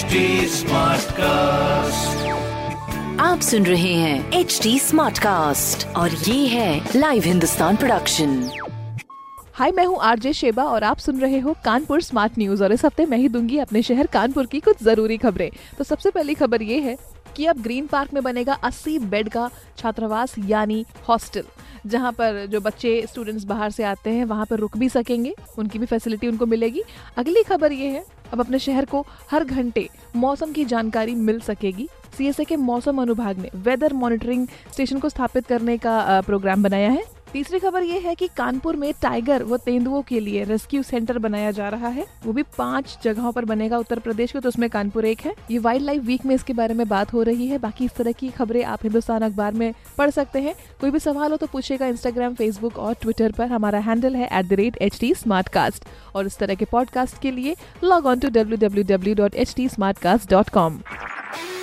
HD cast आप सुन रहे हैं एच डी स्मार्ट कास्ट और ये है लाइव हिंदुस्तान प्रोडक्शन हाय मैं हूँ आरजे शेबा और आप सुन रहे हो कानपुर स्मार्ट न्यूज़ और इस हफ़्ते मैं ही दूँगी अपने शहर कानपुर की कुछ ज़रूरी खबरें। तो सबसे पहली खबर ये है कि अब ग्रीन पार्क में बनेगा 80 बेड का छात्रावास यानी हॉस्टल जहाँ पर जो बच्चे स्टूडेंट्स बाहर से आते हैं वहाँ पर रुक भी सकेंगे उनकी भी फैसिलिटी उनको मिलेगी। अगली खबर ये है अब अपने शहर को हर घंटे मौसम की जानकारी मिल सकेगी। सीएसए के मौसम अनुभाग ने वेदर मॉनिटरिंग स्टेशन को स्थापित करने का प्रोग्राम बनाया है। तीसरी खबर ये है कि कानपुर में टाइगर व तेंदुओं के लिए रेस्क्यू सेंटर बनाया जा रहा है। वो भी पाँच जगहों पर बनेगा उत्तर प्रदेश के तो उसमें कानपुर एक है। ये वाइल्ड लाइफ वीक में इसके बारे में बात हो रही है। बाकी इस तरह की खबरें आप हिंदुस्तान अखबार में पढ़ सकते हैं। कोई भी सवाल हो तो पूछेगा इंस्टाग्राम फेसबुक और ट्विटर पर। हमारा हैंडल है एट और इस तरह के पॉडकास्ट के लिए लॉग ऑन टू डब्ल्यू